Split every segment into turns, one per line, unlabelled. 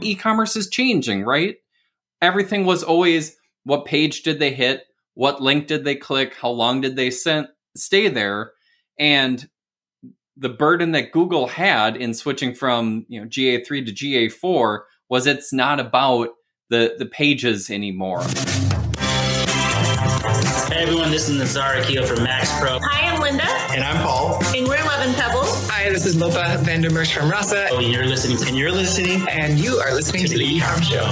e-commerce is changing, right? Everything was always what page did they hit, what link did they click, how long did they send, stay there, and the burden that Google had in switching from you know GA3 to GA4 was it's not about the the pages anymore.
Hey everyone, this is Nazar Akil from Max Pro.
Hi, I'm Linda.
And I'm Paul.
This is Lopa Vandermersch from Rasa.
Oh, you're listening
and you're listening
and you are listening
to,
to
the E-Comm Show.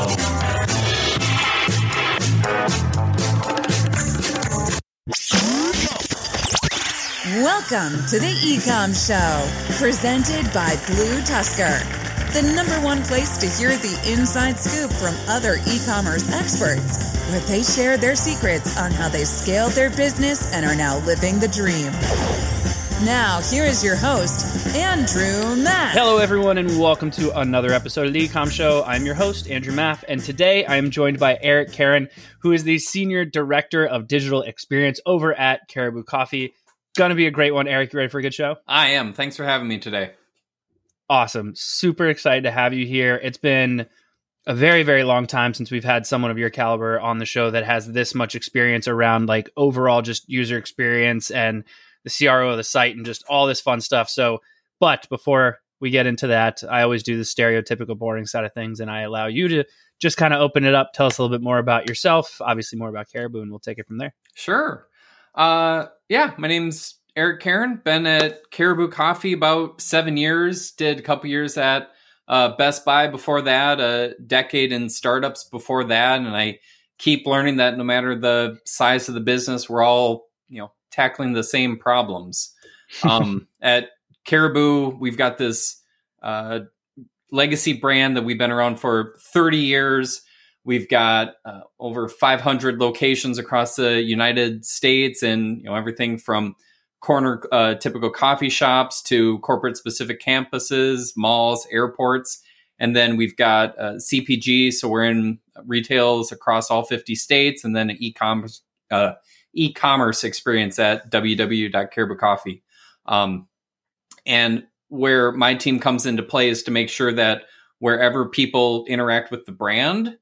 Welcome to the E-Comm Show, presented by BlueTuskr, the number one place to hear the inside scoop from other e-commerce experts, where they share their secrets on how they scaled their business and are now living the dream. Now, here is your host, Andrew Maff.
Hello, everyone, and welcome to another episode of the E-Comm Show. I'm your host, Andrew Maff, and today I am joined by Eric Caron, who is the Senior Director of Digital Experience over at Caribou Coffee. Gonna be a great one, Eric. You ready for a good show?
I am. Thanks for having me today.
Awesome. Super excited to have you here. It's been a very, very long time since we've had someone of your caliber on the show that has this much experience around like overall just user experience and the CRO of the site and just all this fun stuff. So, but before we get into that, I always do the stereotypical boring side of things and I allow you to just kind of open it up, tell us a little bit more about yourself, obviously more about Caribou, and we'll take it from there.
Sure. Uh, yeah, my name's Eric Caron. Been at Caribou Coffee about seven years. Did a couple years at uh, Best Buy before that. A decade in startups before that, and I keep learning that no matter the size of the business, we're all you know tackling the same problems. Um, at Caribou, we've got this uh, legacy brand that we've been around for 30 years. We've got uh, over 500 locations across the United States, and you know everything from corner uh, typical coffee shops to corporate specific campuses, malls, airports, and then we've got uh, CPG. So we're in retails across all 50 states, and then e-commerce uh, e-commerce experience at www.cariboucoffee. Um, and where my team comes into play is to make sure that wherever people interact with the brand,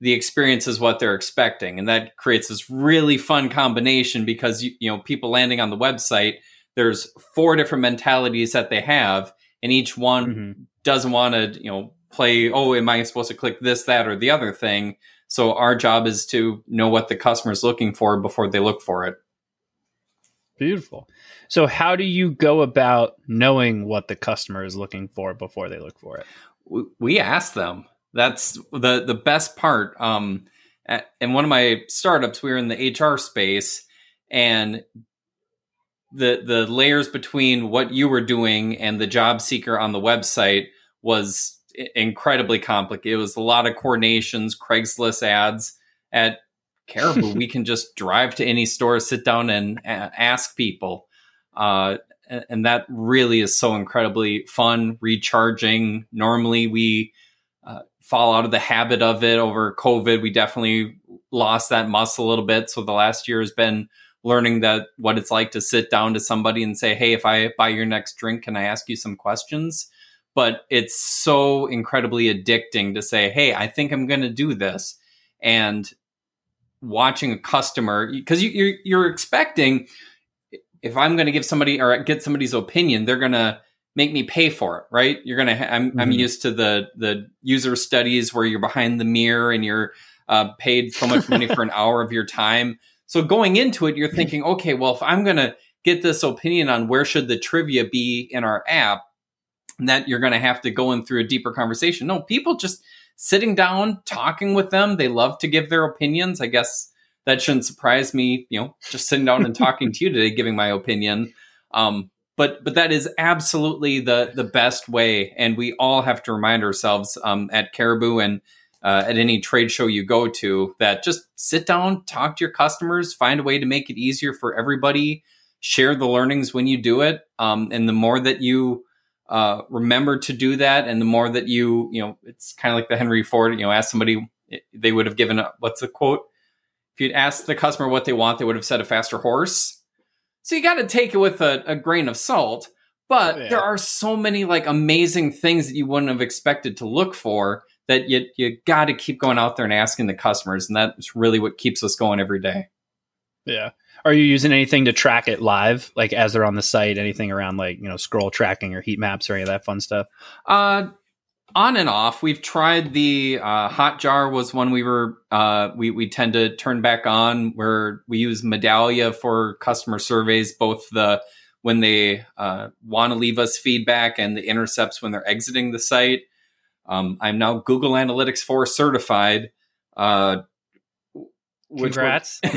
the experience is what they're expecting and that creates this really fun combination because you, you know people landing on the website there's four different mentalities that they have and each one mm-hmm. doesn't want to you know play oh am i supposed to click this that or the other thing so our job is to know what the customer is looking for before they look for it.
Beautiful. So how do you go about knowing what the customer is looking for before they look for it?
We ask them. That's the the best part. Um, at, in one of my startups, we were in the HR space, and the the layers between what you were doing and the job seeker on the website was incredibly complicated. It was a lot of coordinations, Craigslist ads at Caribou. we can just drive to any store, sit down, and ask people. Uh, and that really is so incredibly fun, recharging. Normally, we uh, fall out of the habit of it over COVID. We definitely lost that muscle a little bit. So the last year has been learning that what it's like to sit down to somebody and say, Hey, if I buy your next drink, can I ask you some questions? But it's so incredibly addicting to say, Hey, I think I'm going to do this. And watching a customer, because you, you're, you're expecting if I'm going to give somebody or get somebody's opinion, they're going to make me pay for it, right? You're gonna. Ha- I'm mm-hmm. I'm used to the the user studies where you're behind the mirror and you're uh, paid so much money for an hour of your time. So going into it, you're thinking, okay, well, if I'm gonna get this opinion on where should the trivia be in our app, that you're gonna have to go in through a deeper conversation. No, people just sitting down, talking with them. They love to give their opinions. I guess that shouldn't surprise me. You know, just sitting down and talking to you today, giving my opinion. Um, but but that is absolutely the the best way and we all have to remind ourselves um, at caribou and uh, at any trade show you go to that just sit down talk to your customers find a way to make it easier for everybody share the learnings when you do it um, and the more that you uh, remember to do that and the more that you you know it's kind of like the henry ford you know ask somebody they would have given up, what's the quote if you'd asked the customer what they want they would have said a faster horse so you got to take it with a, a, grain of salt. But yeah. there are so many like amazing things that you wouldn't have expected to look for that you you got to keep going out there and asking the customers, and that's really what keeps us going every day.
Yeah. Are you using anything to track it live, like as they're on the site? Anything around like you know scroll tracking or heat maps or any of that fun stuff?
Uh, on and off. We've tried the uh, Hotjar was one we were uh, we we tend to turn back on where we use Medallia for customer surveys, both the when they uh, want to leave us feedback and the intercepts when they're exiting the site. Um, I'm now Google Analytics 4 certified. Uh, which
Congrats.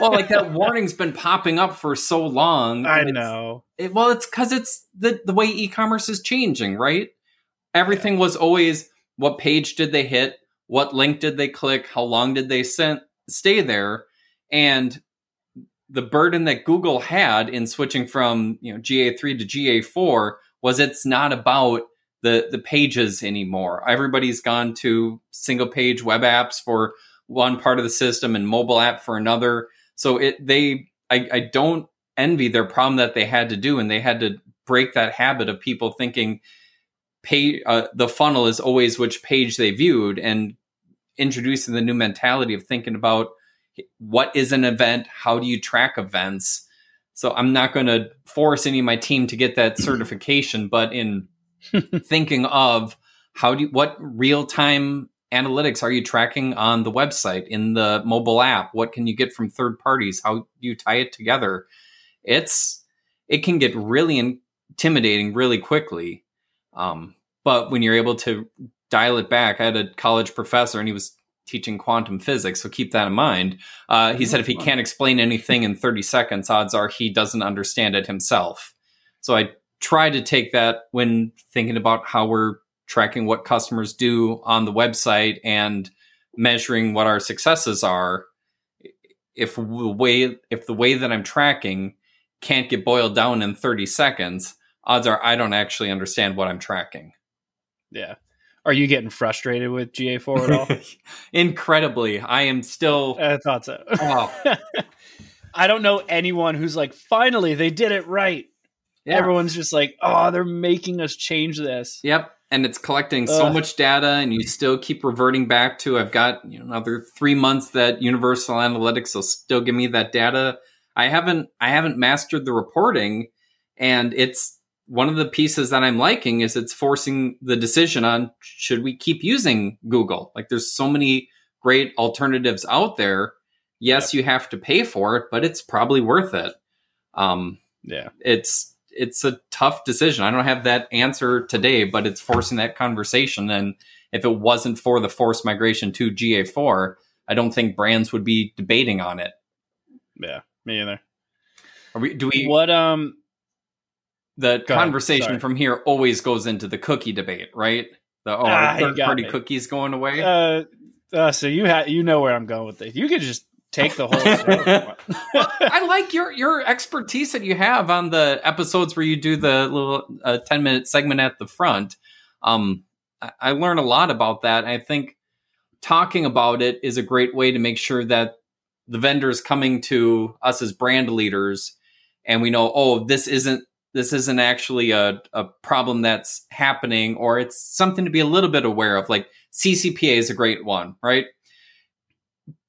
well, like that warning's been popping up for so long.
I know.
it, well, it's because it's the the way e-commerce is changing, right? Everything was always what page did they hit, what link did they click, how long did they sent, stay there, and the burden that Google had in switching from you know GA3 to GA4 was it's not about the the pages anymore. Everybody's gone to single page web apps for one part of the system and mobile app for another. So it they I, I don't envy their problem that they had to do, and they had to break that habit of people thinking pay uh, the funnel is always which page they viewed, and introducing the new mentality of thinking about what is an event, how do you track events. So I'm not going to force any of my team to get that certification, but in thinking of how do you, what real time analytics are you tracking on the website in the mobile app? What can you get from third parties? How do you tie it together? It's it can get really intimidating really quickly um, but when you're able to dial it back i had a college professor and he was teaching quantum physics so keep that in mind. Uh, he said if he can't explain anything in 30 seconds odds are he doesn't understand it himself. So i try to take that when thinking about how we're tracking what customers do on the website and measuring what our successes are if the way if the way that i'm tracking can't get boiled down in 30 seconds odds are i don't actually understand what i'm tracking
Yeah. Are you getting frustrated with GA4 at all?
incredibly i am still
I thought so.
oh,
I don't know anyone who's like, finally, they did it right.
yeah.
Everyone's just like, oh, they're making us change this.
Yep. And it's collecting so
Ugh.
much data, and you still keep reverting back to I've got you know, another three months that Universal Analytics will still give me that data. I haven't I haven't mastered the reporting, and it's one of the pieces that I'm liking is it's forcing the decision on should we keep using Google? Like there's so many great alternatives out there. Yes, you have to pay for it, but it's probably worth it. Um,
Yeah.
it's it's a tough decision. I don't have that answer today, but it's forcing that conversation. And if it wasn't for the forced migration to GA4, I don't think brands would be debating on it.
Yeah. Me either.
Are we, do we?
What, um,
The
Go
conversation from here always goes into the cookie debate, right? The oh,
Ah,
third party
me.
cookies going away?
uh, uh, so you ha- you know where I'm going with this. You could just take the whole show. if you want.
well, I like your your expertise that you have on the episodes where you do the little uh, ten minute segment at the front. Um, I, I learn a lot about that. I think talking about it is a great way to make sure that the vendors coming to us as brand leaders, and we know, oh, this isn't this isn't actually a, a problem that's happening, or it's something to be a little bit aware of. Like CCPA is a great one, right?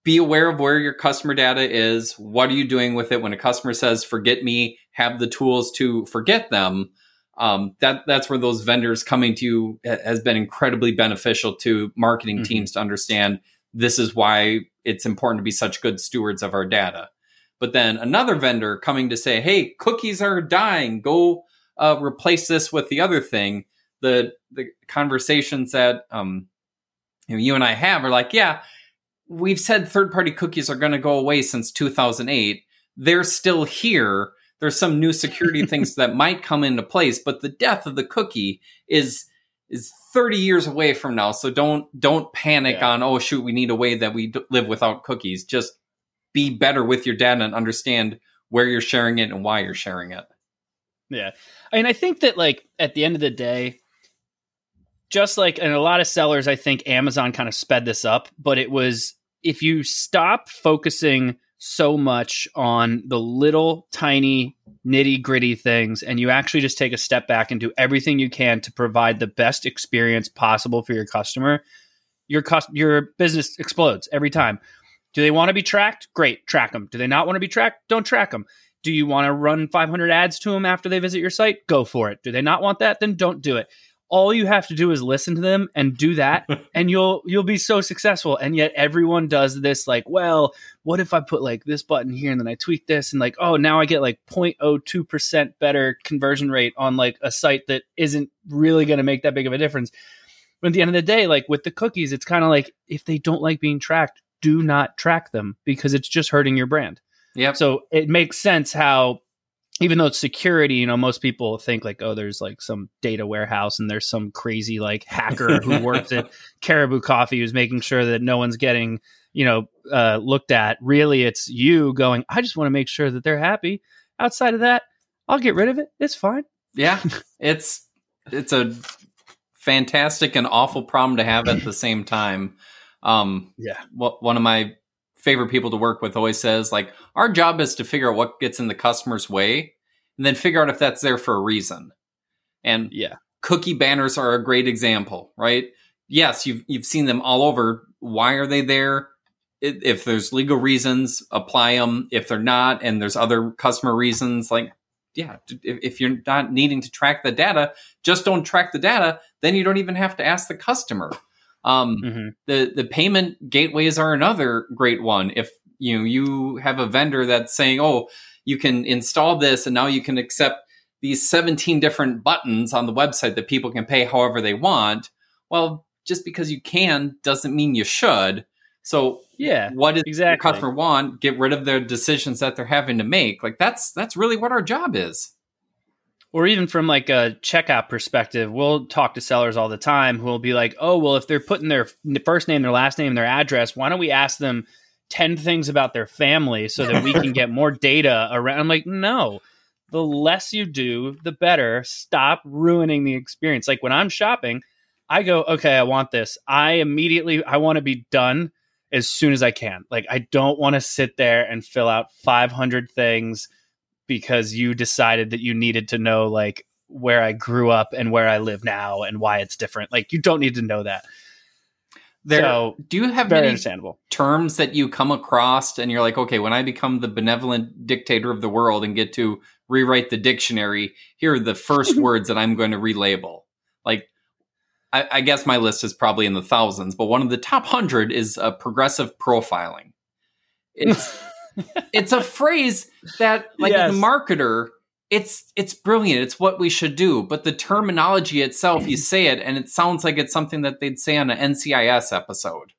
Be aware of where your customer data is. What are you doing with it when a customer says "forget me"? Have the tools to forget them. Um, that that's where those vendors coming to you has been incredibly beneficial to marketing
Mhm.
teams to understand. This is why it's important to be such good stewards of our data. But then another vendor coming to say, "Hey, cookies are dying. Go uh, replace this with the other thing." The the conversations that um, you, know, you and I have are like, yeah, we've said third party cookies are going to go away since 2008. They're still here. There's some new security things that might come into place, but the death of the cookie is is 30 years away from now. So don't don't panic
Yeah.
on oh shoot we need a way that we d- live without cookies. Just be better with your data and understand where you're sharing it and why you're sharing it.
Yeah. I mean, I think that like at the end of the day, just like and a lot of sellers, I think Amazon kind of sped this up, but it was if you stop focusing so much on the little tiny nitty gritty things and you actually just take a step back and do everything you can to provide the best experience possible for your customer your cost your business explodes every time. Do they want to be tracked? Great track them do they not want to be tracked? Don't track them do you want to run 500 ads to them after they visit your site? Go for it. Do they not want that? Then don't do it all you have to do is listen to them and do that and you'll you'll be so successful. And yet everyone does this like well what if i put like this button here and then i tweak this and like oh now i get like 0.02% better conversion rate on like a site that isn't really going to make that big of a difference. But at the end of the day like with the cookies it's kind of like if they don't like being tracked do not track them because it's just hurting your brand.
Yeah
so it makes sense how even though it's security, you know, most people think like, oh, there's like some data warehouse and there's some crazy like hacker who works at Caribou Coffee who's making sure that no one's getting, you know, uh, looked at. Really, it's you going, I just want to make sure that they're happy. Outside of that, I'll get rid of it. It's fine.
Yeah, it's it's a fantastic and awful problem to have at the same time. Um,
Yeah.
one of my favorite people to work with always says, like, our job is to figure out what gets in the customer's way, and then figure out if that's there for a reason. And
Yeah.
cookie banners are a great example, right? Yes, you've you've seen them all over. Why are they there? If there's legal reasons, apply them. If they're not, and there's other customer reasons, like yeah, if, if you're not needing to track the data, just don't track the data. Then you don't even have to ask the customer. Um,
hmm
the the payment gateways are another great one. If you know, you have a vendor that's saying, "Oh, you can install this, and now you can accept these 17 different buttons on the website that people can pay however they want." Well, just because you can doesn't mean you should. So,
Yeah.
what does
exactly.
the customer want? Get rid of their decisions that they're having to make. Like that's that's really what our job is.
Or even from like a checkout perspective, we'll talk to sellers all the time who will be like, "Oh, well, if they're putting their first name, their last name, their address, why don't we ask them ten things about their family so that we can get more data around?" I'm like, "No, the less you do, the better. Stop ruining the experience. Like when I'm shopping, I go, okay, I want this. I immediately, I want to be done as soon as I can. Like I don't want to sit there and fill out 500 things." Because you decided that you needed to know like where I grew up and where I live now and why it's different. Like you don't need to know that.
There,
so
do you have
very
any
understandable.
terms that you come across and you're like, okay, when I become the benevolent dictator of the world and get to rewrite the dictionary, here are the first words that I'm going to relabel. Like, I, I guess my list is probably in the thousands, but one of the top hundred is uh, progressive profiling. It's it's a phrase that, like, as a marketer, it's it's brilliant. It's what we should do. But the terminology itself, you say it, and it sounds like it's something that they'd say on an NCIS episode.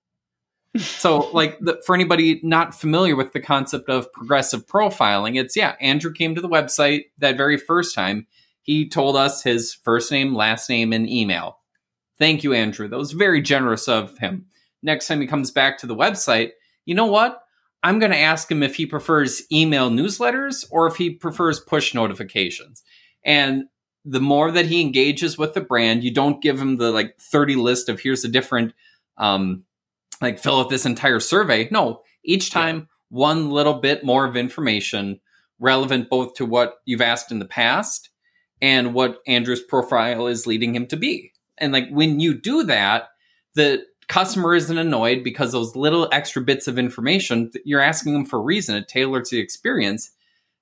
So, like, the, for anybody not familiar with the concept of progressive profiling, it's yeah, Andrew came to the website that very first time. He told us his first name, last name, and email. Thank you, Andrew. That was very generous of him. Next time he comes back to the website, you know what? I'm going to ask him if he prefers email newsletters or if he prefers push notifications. And the more that he engages with the brand, you don't give him the like 30 list of here's a different, um, like fill out this entire survey. No, each time one little bit more of information relevant both to what you've asked in the past and what Andrew's profile is leading him to be. And like when you do that, the customer isn't annoyed because those little extra bits of information you're asking them for a reason it tailors the experience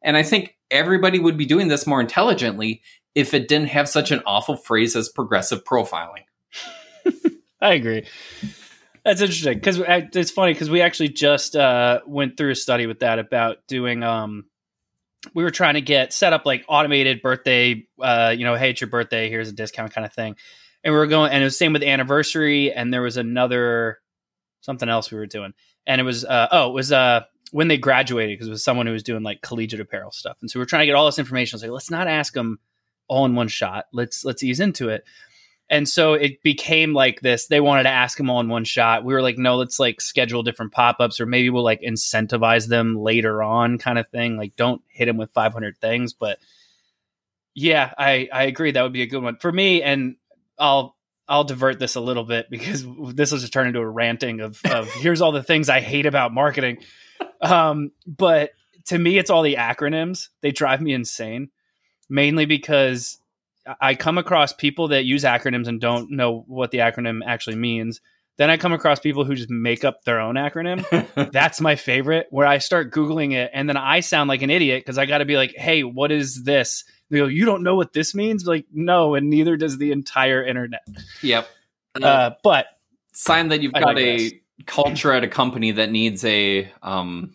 and i think everybody would be doing this more intelligently if it didn't have such an awful phrase as progressive profiling
I agree. That's interesting because it's funny because we actually just uh, went through a study with that about doing. Um, we were trying to get set up like automated birthday. Uh, you know, hey, it's your birthday. Here's a discount kind of thing. And we were going, and it was same with anniversary. And there was another something else we were doing, and it was uh, oh, it was uh when they graduated because it was someone who was doing like collegiate apparel stuff. And so we are trying to get all this information. I was like, let's not ask them all in one shot. Let's let's ease into it. And so it became like this. They wanted to ask them all in one shot. We were like, no, let's like schedule different pop ups, or maybe we'll like incentivize them later on, kind of thing. Like, don't hit them with 500 things. But yeah, I I agree that would be a good one for me. And I'll I'll divert this a little bit because this will just turn into a ranting of, of here's all the things I hate about marketing. Um, but to me, it's all the acronyms. They drive me insane, mainly because I come across people that use acronyms and don't know what the acronym actually means. Then I come across people who just make up their own acronym. That's my favorite, where I start Googling it and then I sound like an idiot because I got to be like, hey, what is this? They go, you don't know what this means? Like, no, and neither does the entire internet.
Yep.
Uh, but
sign that you've
I
got
digress.
a culture at a company that needs a um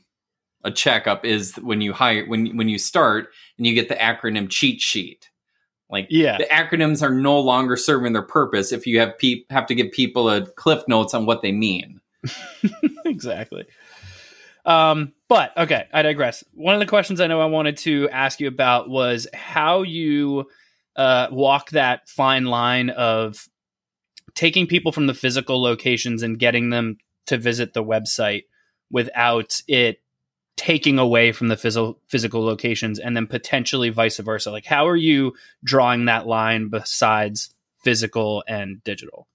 a checkup is when you hire when when you start and you get the acronym cheat sheet. Like
Yeah.
the acronyms are no longer serving their purpose if you have peop have to give people a cliff notes on what they mean.
exactly. Um, but okay, I digress. One of the questions I know I wanted to ask you about was how you uh, walk that fine line of taking people from the physical locations and getting them to visit the website without it taking away from the physical physical locations and then potentially vice versa like how are you drawing that line besides physical and digital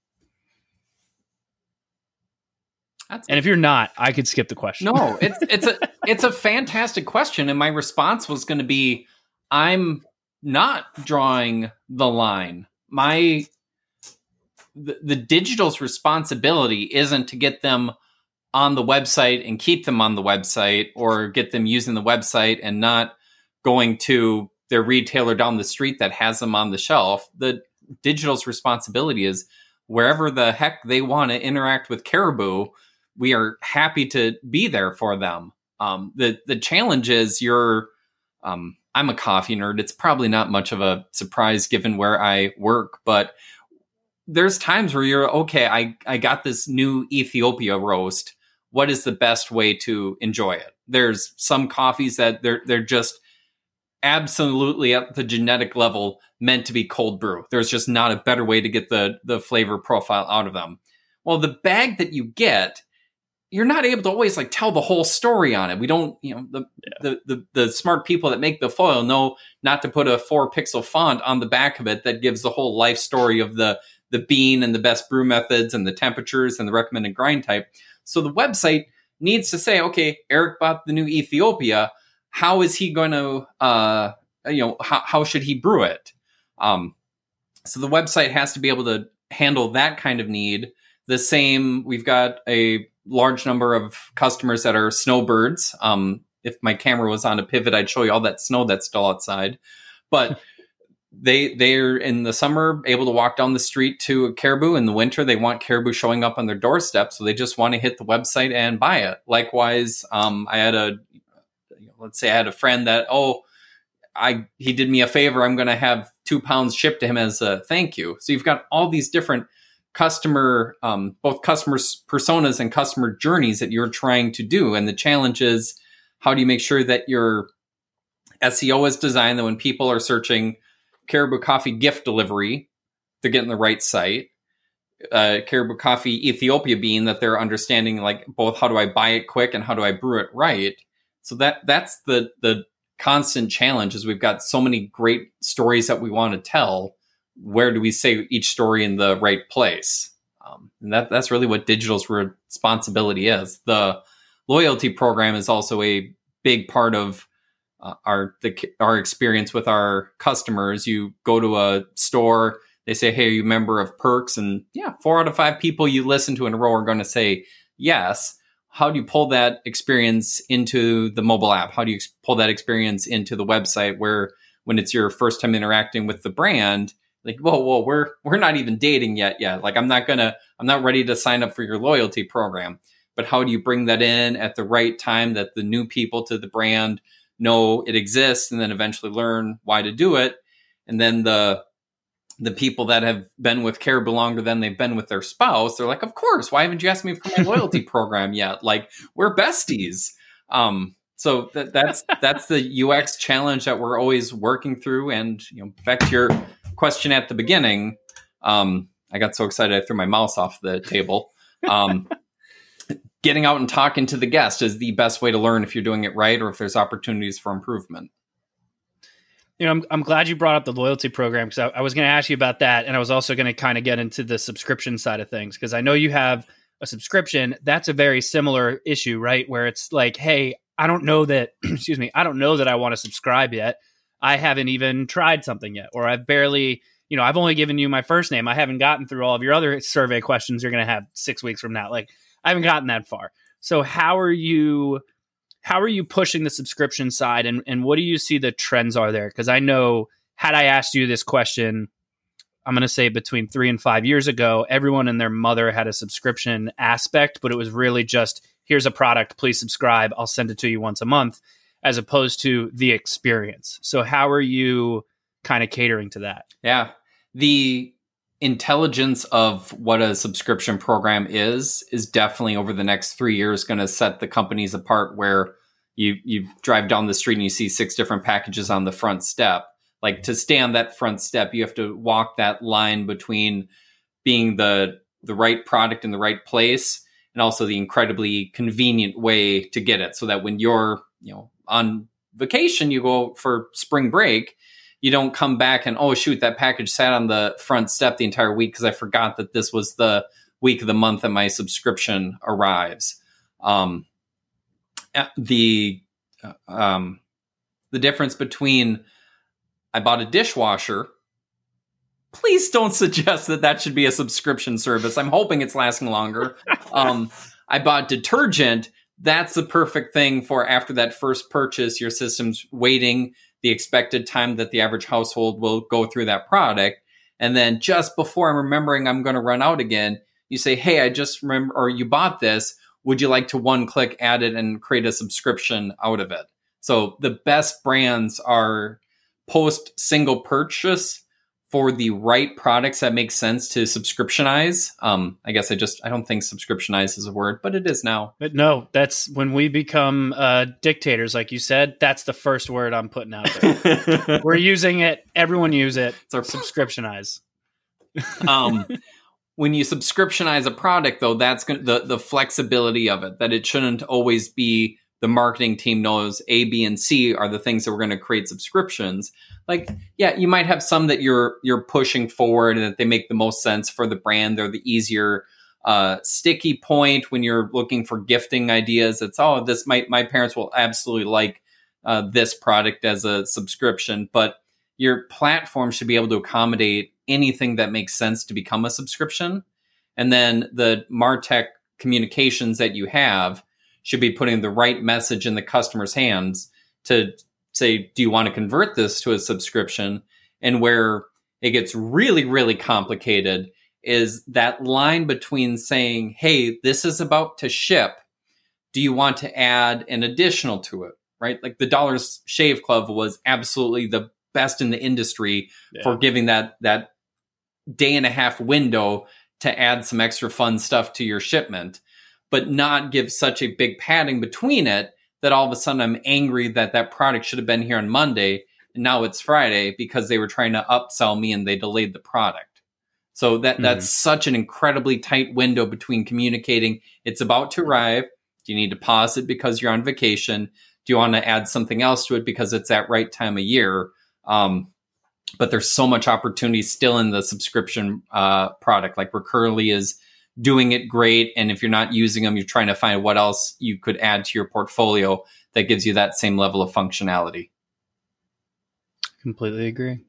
That's
and if you're not i could skip the question
No, it's it's a it's a fantastic question, and my response was going to be, I'm not drawing the line. My the, the digital's responsibility isn't to get them on the website and keep them on the website, or get them using the website and not going to their retailer down the street that has them on the shelf. The digital's responsibility is wherever the heck they want to interact with Caribou we are happy to be there for them. Um, the the challenge is you're um, I'm a coffee nerd. It's probably not much of a surprise given where I work, but there's times where you're okay. I I got this new Ethiopia roast. What is the best way to enjoy it? There's some coffees that they're they're just absolutely at the genetic level meant to be cold brew. There's just not a better way to get the the flavor profile out of them. Well, the bag that you get you're not able to always like tell the whole story on it. We don't, you know, the, the the the smart people that make the foil know not to put a four pixel font on the back of it that gives the whole life story of the the bean and the best brew methods and the temperatures and the recommended grind type. So the website needs to say, okay, Eric bought the new Ethiopia. How is he going to, uh, you know, how, how should he brew it? Um, so the website has to be able to handle that kind of need. The same, we've got a large number of customers that are snowbirds. Um, if my camera was on a pivot, I'd show you all that snow that's still outside. But they they're in the summer able to walk down the street to a caribou. In the winter, they want caribou showing up on their doorstep, so they just want to hit the website and buy it. Likewise, um, I had a let's say I had a friend that oh. I he did me a favor. I'm going to have two pounds shipped to him as a thank you. So you've got all these different customer um, both customer personas and customer journeys that you're trying to do. And the challenge is how do you make sure that your seo is designed that when people are searching caribou coffee gift delivery they're getting the right site. Uh, caribou coffee ethiopia bean that they're understanding like both how do i buy it quick and how do i brew it right. So that that's the the constant challenge is we've got so many great stories that we want to tell where do we say each story in the right place? Um, and that that's really what digital's responsibility is. The loyalty program is also a big part of uh, our the our experience with our customers. You go to a store, they say, "Hey, are you a member of Perks?" And yeah, four out of five people you listen to in a row are going to say yes. How do you pull that experience into the mobile app? How do you pull that experience into the website where when it's your first time interacting with the brand, like whoa whoa we're we're not even dating yet yet like i'm not gonna i'm not ready to sign up for your loyalty program. But how do you bring that in at the right time that the new people to the brand know it exists and then eventually learn why to do it? And then the the people that have been with caribou longer than they've been with their spouse they're like of course why haven't you asked me for my loyalty program yet? Like we're besties. Um so that, that's that's the ux challenge that we're always working through and you know back to your question at the beginning, um, I got so excited I threw my mouse off the table. Um, getting out and talking to the guest is the best way to learn if you're doing it right or if there's opportunities for improvement.
you know, I'm, I'm glad you brought up the loyalty program because I, I was going to ask you about that. And I was also going to kind of get into the subscription side of things because I know you have a subscription. That's a very similar issue, right? Where it's like, hey, I don't know that, excuse me, I don't know that I want to subscribe yet. I haven't even tried something yet, or I've barely, you know, I've only given you my first name. I haven't gotten through all of your other survey questions you're going to have six weeks from now. Like, I haven't gotten that far. So, how are you? how are you pushing the subscription side and, and what do you see the trends are there? Because I know, had I asked you this question, I'm going to say between three and five years ago, everyone and their mother had a subscription aspect, but it was really just here's a product, please subscribe, I'll send it to you once a month, as opposed to the experience. So, how are you kind of catering to that?
Yeah. The intelligence of what a subscription program is is definitely over the next three years going to set the companies apart where you you drive down the street and you see six different packages on the front step like to stay on that front step you have to walk that line between being the the right product in the right place and also the incredibly convenient way to get it so that when you're you know on vacation you go for spring break you don't come back and oh shoot that package sat on the front step the entire week because i forgot that this was the week of the month that my subscription arrives. Um, the uh, um, the difference between i bought a dishwasher please don't suggest that that should be a subscription service. I'm hoping it's lasting longer. Um, i bought detergent that's the perfect thing for after that first purchase your system's waiting the expected time that the average household will go through that product. And then just before I'm remembering I'm going to run out again, you say, Hey, I just remember, or you bought this. Would you like to one click add it and create a subscription out of it? So the best brands are post single purchase for the right products that make sense to subscriptionize. Um, I guess I just I don't think subscriptionize is a word, but it is now.
But no, that's when we become uh, dictators, like you said. That's the first word I'm putting out there. We're using it. Everyone use it.
It's our
subscriptionize.
um, when you subscriptionize a product, though, that's going the the flexibility of it. That it shouldn't always be the marketing team knows A, B, and C are the things that we're going to create subscriptions. Like, yeah, you might have some that you're you're pushing forward and that they make the most sense for the brand. They're the easier uh, sticky point when you're looking for gifting ideas. It's oh, this might my parents will absolutely like uh, this product as a subscription, but your platform should be able to accommodate anything that makes sense to become a subscription. And then the Martech communications that you have should be putting the right message in the customer's hands to say, do you want to convert this to a subscription? And where it gets really, really complicated is that line between saying, hey, this is about to ship. Do you want to add an additional to it? Right? Like the Dollars Shave Club was absolutely the best in the industry yeah. for giving that that day and a half window to add some extra fun stuff to your shipment but not give such a big padding between it that all of a sudden I'm angry that that product should have been here on Monday and now it's Friday because they were trying to upsell me and they delayed the product. So that mm-hmm. that's such an incredibly tight window between communicating it's about to arrive. Do you need to pause it because you're on vacation? Do you want to add something else to it because it's that right time of year? Um, but there's so much opportunity still in the subscription uh, product. Like Recurly is doing it great. And if you're not using them, you're trying to find what else you could add to your portfolio that gives you that same level of functionality.
Completely agree.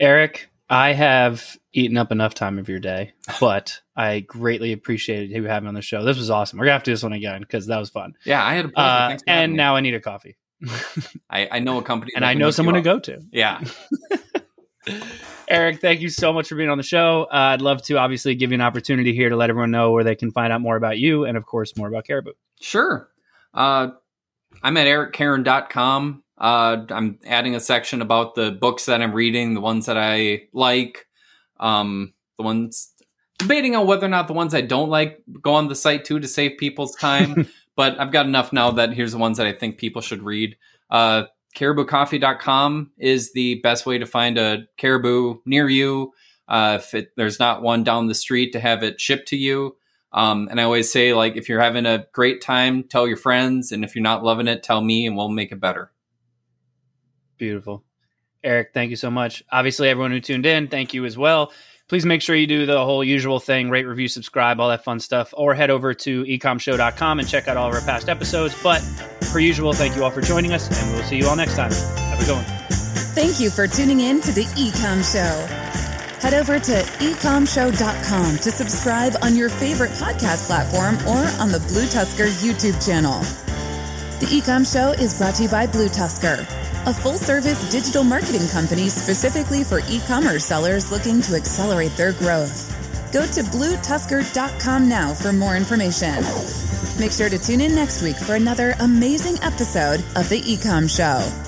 Eric, I have eaten up enough time of your day, but I greatly appreciated you having on the show. This was awesome. We're gonna have to do this one again because that was fun.
Yeah, I had a
uh, and now I need a coffee.
I, I, know a company,
and I know someone to go to.
Yeah.
Eric, thank you so much for being on the show. Uh, I'd love to obviously give you an opportunity here to let everyone know where they can find out more about you and, of course, more about Caribou.
Sure. Uh, I'm at ericcaron.com. Uh, I'm adding a section about the books that I'm reading, the ones that I like, um, the ones debating on whether or not the ones I don't like go on the site too to save people's time. but I've got enough now that here's the ones that I think people should read. Uh, cariboucoffee.com is the best way to find a caribou near you. Uh, if it, there's not one down the street to have it shipped to you. Um, and I always say, like, if you're having a great time, tell your friends. And if you're not loving it, tell me and we'll make it better.
Beautiful. Eric, thank you so much. Obviously, everyone who tuned in, thank you as well. Please make sure you do the whole usual thing rate, review, subscribe, all that fun stuff, or head over to ecomshow.com and check out all of our past episodes. But per usual, thank you all for joining us, and we'll see you all next time. Have a good one.
Thank you for tuning in to the E-Comm Show. Head over to ecomshow.com to subscribe on your favorite podcast platform or on the BlueTuskr YouTube channel. The E-Comm Show is brought to you by BlueTuskr, a full service digital marketing company specifically for e commerce sellers looking to accelerate their growth. Go to bluetuskr.com now for more information. Make sure to tune in next week for another amazing episode of The E-Comm Show.